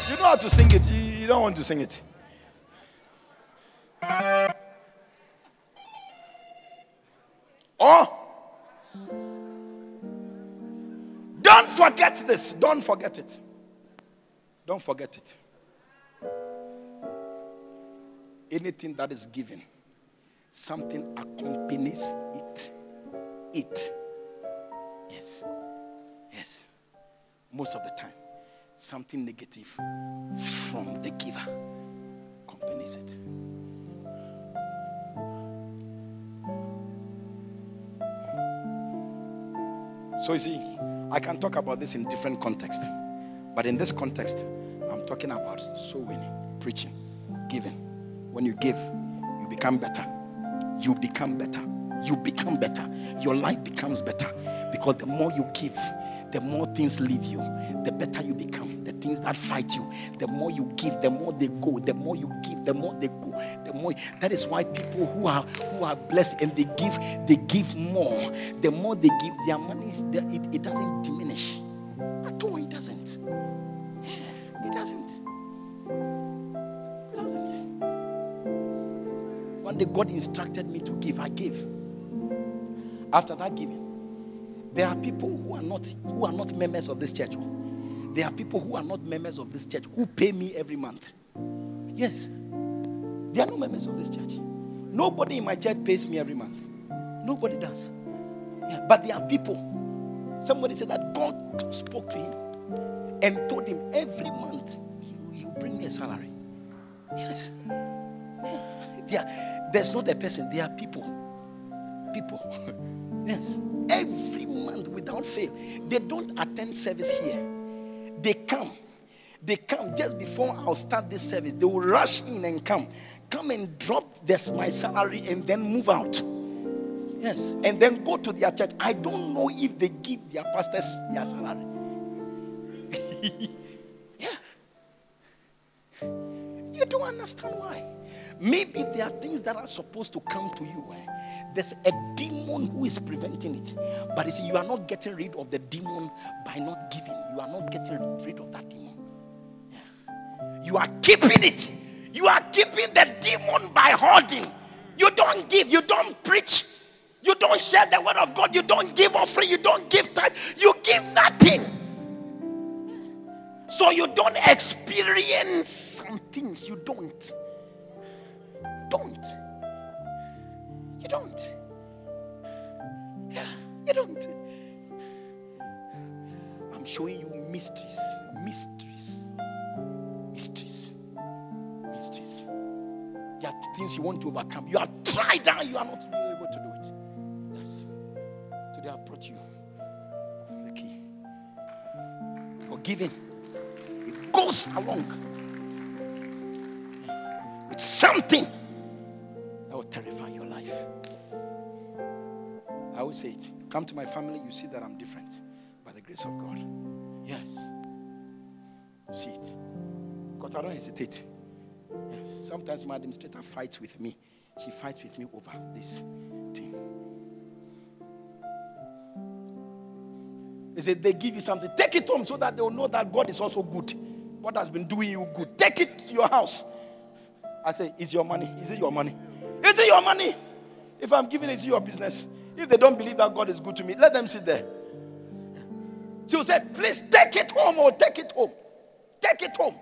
You know how to sing it. You you don't want to sing it. Oh! Don't forget this. Don't forget it. Don't forget it. Anything that is given, something accompanies it. It. Yes. Yes. Most of the time something negative from the giver accompanies it. So you see, I can talk about this in different context, but in this context, I'm talking about soul winning, preaching, giving. When you give, you become better. You become better. You become better. Your life becomes better because the more you give, the more things leave you, the better you become. Things that fight you, the more you give, the more they go. The more you give, the more they go. The more that is why people who are who are blessed and they give, they give more. The more they give, their money is it, it doesn't diminish. At all, it doesn't. It doesn't. It doesn't. One day God instructed me to give. I gave. After that giving, there are people who are not who are not members of this church. There are people who are not members of this church who pay me every month. Yes. They are not members of this church. Nobody in my church pays me every month. Nobody does. Yeah, but there are people. Somebody said that God spoke to him and told him every month you, you bring me a salary. Yes. Yeah. There, there's not a person, there are people. People. [laughs] yes. Every month without fail. They don't attend service here. They come. They come just before I'll start this service. They will rush in and come. Come and drop this my salary and then move out. Yes. And then go to their church. I don't know if they give their pastors their salary. [laughs] yeah. You don't understand why. Maybe there are things that are supposed to come to you. eh? There's a demon who is preventing it. But you see, you are not getting rid of the demon by not giving. You are not getting rid of that demon. You are keeping it. You are keeping the demon by holding. You don't give. You don't preach. You don't share the word of God. You don't give offering. You don't give time. You give nothing. So you don't experience some things. You don't. don't. You don't. Yeah, you don't. I'm showing you mysteries, mysteries, mysteries, mysteries. There are things you want to overcome. You have tried and you are not able to do it. Yes. Today I brought you the key. Forgiving. It goes along with something that will terrify your life. I always say it. Come to my family, you see that I'm different by the grace of God. Yes. See it. Because I don't hesitate. Yes. Sometimes my administrator fights with me. She fights with me over this thing. They say they give you something. Take it home so that they will know that God is also good. God has been doing you good. Take it to your house. I say, Is your money? Is it your money? Is it your money? If I'm giving it, your business? If they don't believe that God is good to me, let them sit there. She said, Please take it home or take it home. Take it home.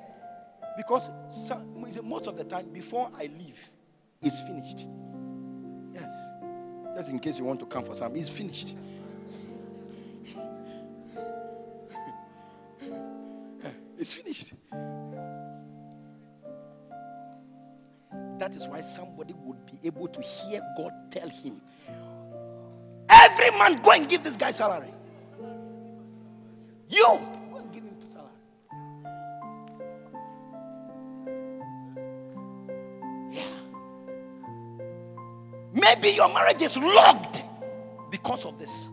Because most of the time, before I leave, it's finished. Yes. Just in case you want to come for some, it's finished. [laughs] it's finished. That is why somebody would be able to hear God tell him, Every man go and give this guy salary. You go and give him salary. Yeah. Maybe your marriage is locked because of this.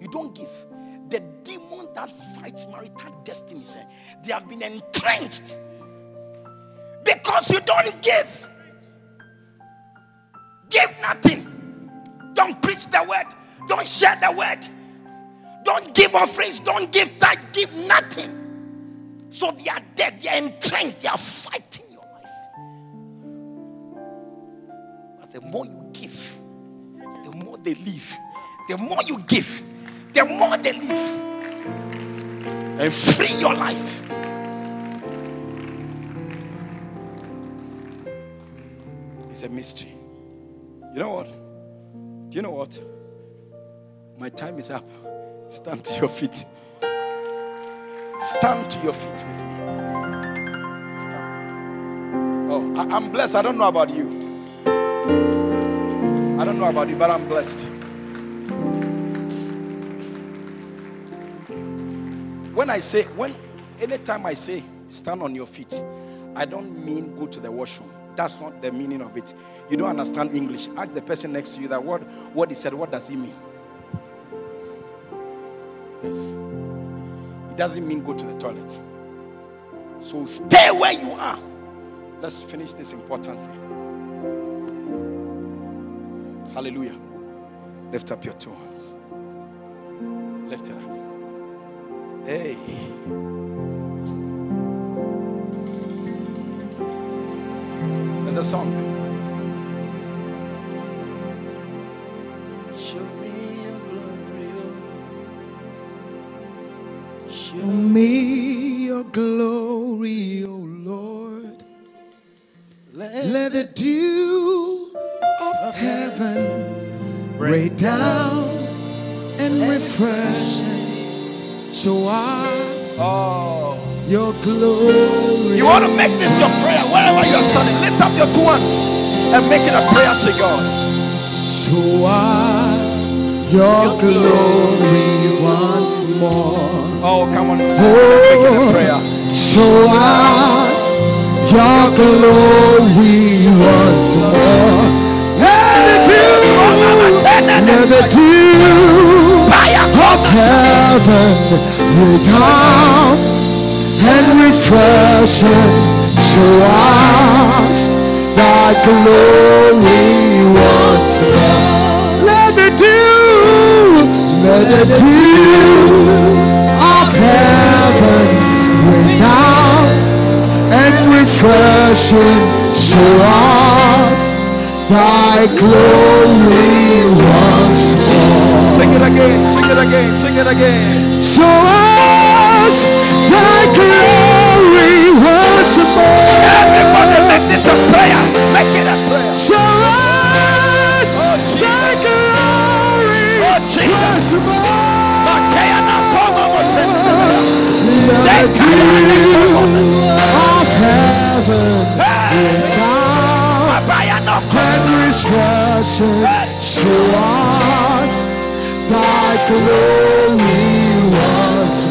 You don't give. The demon that fights marital destinies, eh, they have been entrenched because you don't give. Give nothing. Don't preach the word. Don't share the word. Don't give offerings. Don't give that. Give nothing. So they are dead. They are entrenched. They are fighting your life. But the more you give, the more they live. The more you give, the more they live. And free your life. A mystery. You know what? Do you know what? My time is up. Stand to your feet. Stand to your feet with me. Stand. Oh, I, am blessed. I don't know about you. I don't know about you, but I'm blessed. When I say, when anytime I say stand on your feet, I don't mean go to the washroom. That's not the meaning of it. You don't understand English. Ask the person next to you that what, what he said, what does he mean? Yes. It doesn't mean go to the toilet. So stay where you are. Let's finish this important thing. Hallelujah. Lift up your two hands. Lift it up. Hey. There's a song. Show me your glory, oh Lord. Show me your glory, O Lord. Let the dew of heaven rain down and refresh show us Oh. your glory. You want to make this your prayer wherever you are standing. Lift up your two hands and make it a prayer to God. Show us your glory once more. Oh, come on, sing. Oh, make it a prayer. Show us your glory once more. Let the dew, let the dew of heaven rain down and refresh and show us thy glory once more. Let the dew, let the dew of heaven rain down and refresh and show us thy glory once more. Sing it again, sing it again, sing it again. Show us thy glory once more. Everybody make this a prayer. Make it a prayer. Show us Oh, Jesus. thy glory Oh, Jesus. once more. Makaya na koma motenda. Let the dew of heaven Hey. down and refreshing show us thy glory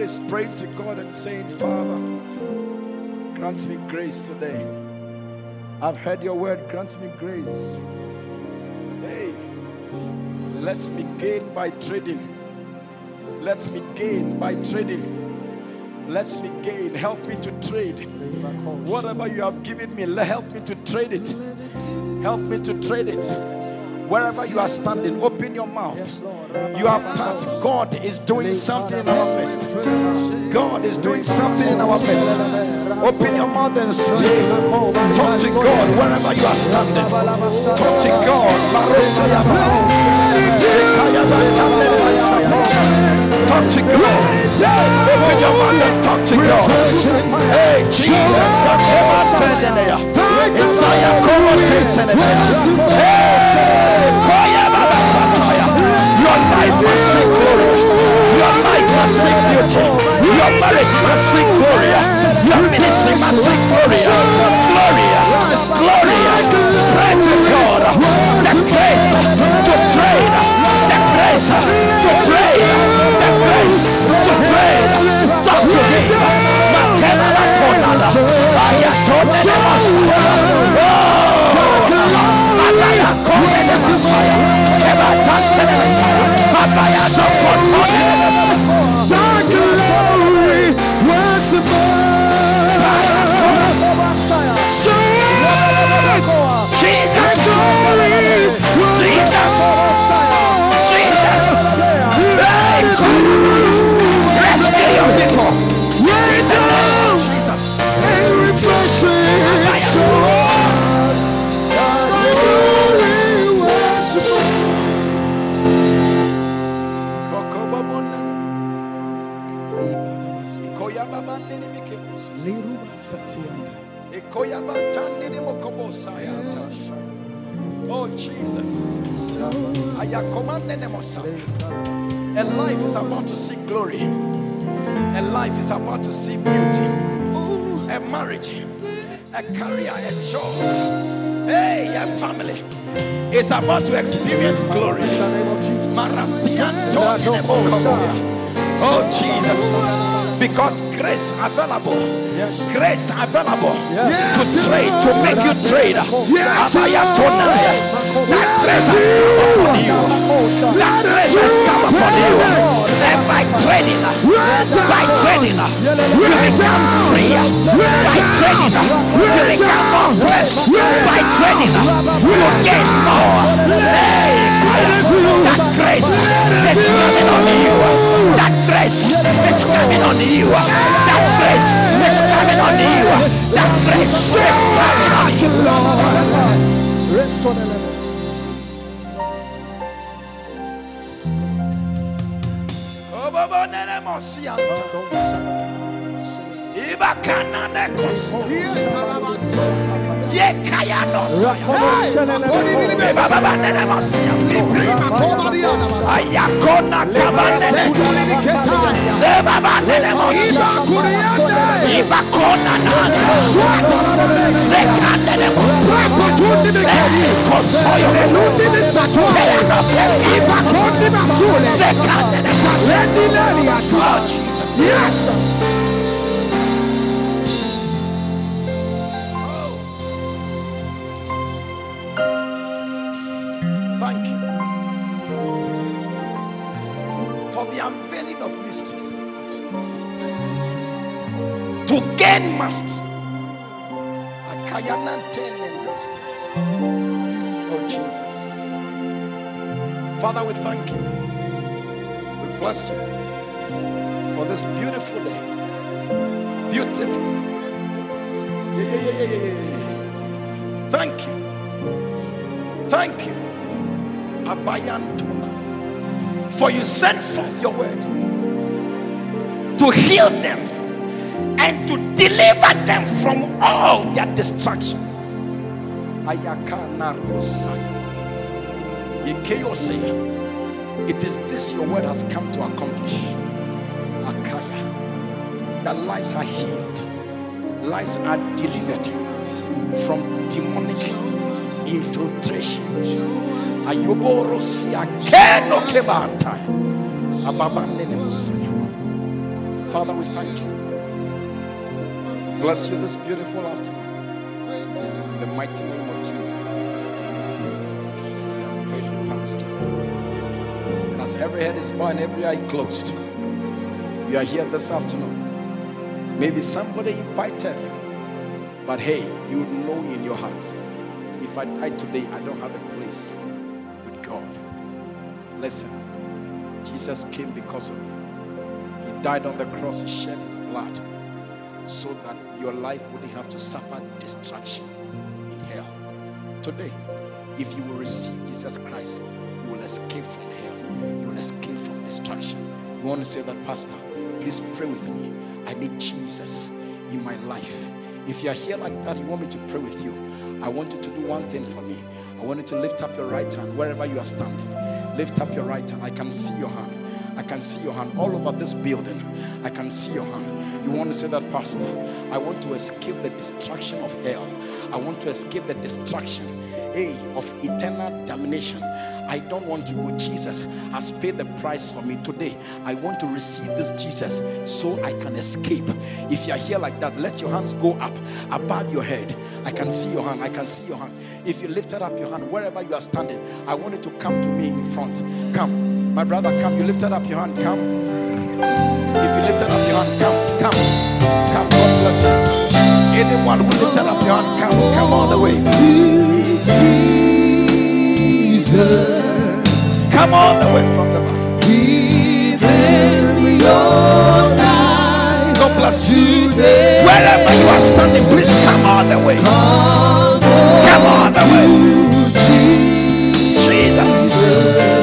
Is praying to God and saying, Father, grant me grace today. I've heard your word, grant me grace. Hey, let me gain by trading. Let me gain by trading. Let me gain. Help me to trade. Whatever you have given me, help me to trade it. Help me to trade it. Wherever you are standing, open your mouth. You are part. God is doing something in our midst. God is doing something in our midst. Open your mouth and speak. Talk to God wherever you are standing. Talk to God. Talk to God. Open your mouth and talk to God. Hey, Jesus. Isaiah, come on, take Hey, Koya Your life must sing glory. Your life must sing beauty. Your marriage glory. Your ministry glory. Gloria. Gloria. Pray to God. The grace to trade. The grace to trade. The grace to trade. Talk to him. Ayatone command A life is about to see glory. A life is about to see beauty. A marriage, a career, a job. Hey, a family is about to experience glory. Oh Jesus. Because grace available. Grace available Yes, to trade, to make you trade. Yes, Abayatonaya. That grace has come upon you. That grace has come upon you. And by trading, by trading, you become free. By trading, you become more blessed. By trading, you gain more. That grace is coming on you. That grace is coming on you. That grace is coming on you. That grace is coming on you. Ibakana nekosi. Yekaya nosa. Baba nene mosia. Ayakona kabane. Zebaba nene mosia. Ibakona nana. Zekande ne mosia. Kosoyo. Peyano peyano. Zekande ne mosia. Oh, yes. Thank you for the unveiling of mysteries. To gain must. Oh, Jesus. Father, we thank you. Bless you for this beautiful day. Beautiful. Yeah. Thank you. Thank you. Abayantona. For you sent forth your word to heal them and to deliver them from all their distractions. Ayakana Rosaya. Yekeyosea. It is this your word has come to accomplish. Akaya. That lives are healed, lives are delivered from demonic infiltrations. Ayoborosia keno musaya. Father, we thank you. Bless you this beautiful afternoon. In the mighty name of Jesus. Thanksgiving. As every head is bowed and every eye closed, you are here this afternoon. Maybe somebody invited you, but hey, you know in your heart, if I die today, I don't have a place with God. Listen, Jesus came because of you. He died on the cross, He shed His blood so that your life wouldn't have to suffer destruction in hell. Today, if you will receive Jesus Christ, you will escape from hell, you will escape from destruction. You want to say that, Pastor? Please pray with me. I need Jesus in my life. If you are here like that, you want me to pray with you. I want you to do one thing for me. I want you to lift up your right hand wherever you are standing. Lift up your right hand. I can see your hand. I can see your hand all over this building. I can see your hand. You want to say that, Pastor? I want to escape the destruction of hell. I want to escape the destruction, hey, of eternal damnation. I don't want to go. Jesus has paid the price for me today. I want to receive this Jesus so I can escape. If you are here like that, let your hands go up above your head. I can see your hand. I can see your hand. If you lifted up your hand wherever you are standing, I want you to come to me in front. Come, my brother, come. You lifted up your hand. Come. If you lifted up your hand, come, come, come. God bless you. Anyone who lifted up your hand, come, come all the way. Jesus, Come all the way from the back. him your life God bless you. today. Wherever you are standing, please come all the way. Come all the way. Jesus.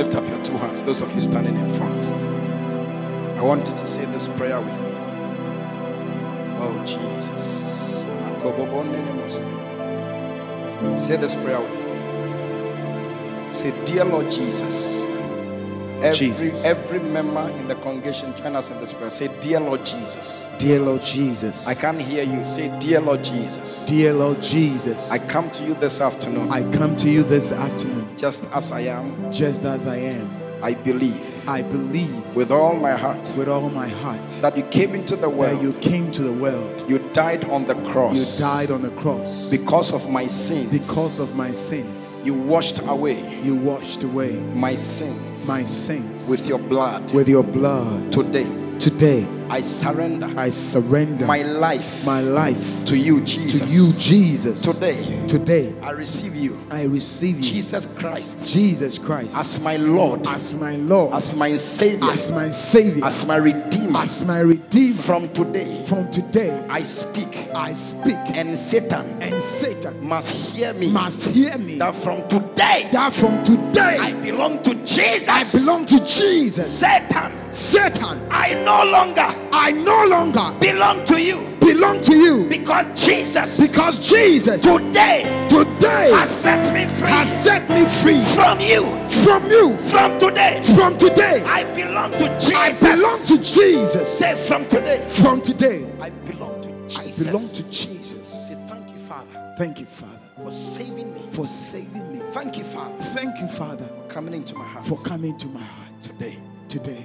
Lift up your two hands, those of you standing in front. I want you to say this prayer with me. Oh, Jesus. Say this prayer with me. Say, Dear Lord Jesus. Every, Jesus. every member in the congregation join us in this prayer. Say, Dear Lord Jesus. Dear Lord Jesus, I can't hear you. Say, Dear Lord Jesus. dear Lord Jesus, I come to you this afternoon I come to you this afternoon just as I am. just as I am. I believe I believe with all my heart with all my heart that you came into the that world. you came to the world. You died on the cross You died on the cross because of my sins. because of my sins. you washed away You washed away my sins my sins with your blood. with your blood. Today, Today, I surrender I surrender my life my life to you, Jesus. to you, Jesus. Today, Today, I receive you, I receive you, Jesus Christ, Jesus Christ, as my Lord, as my Lord, as my Savior, as my Savior, as my Redeemer. as my Redeemer. From today, From today, I speak, I speak, and Satan and Satan must hear me. must hear me. That from today, That from today, I belong to Jesus. I belong to Jesus. Satan, Satan, I no longer I no longer belong to you belong to you because Jesus because Jesus today today has set me free has set me free from you. from you. From today, From today, I belong to Jesus. I belong to Jesus. Say from today, From today, I belong to Jesus. I belong to Jesus. Say thank you, Father, Thank you, Father, for saving me. for saving me. Thank you, Father, Thank you, Father, for coming into my heart for coming to my heart today. today.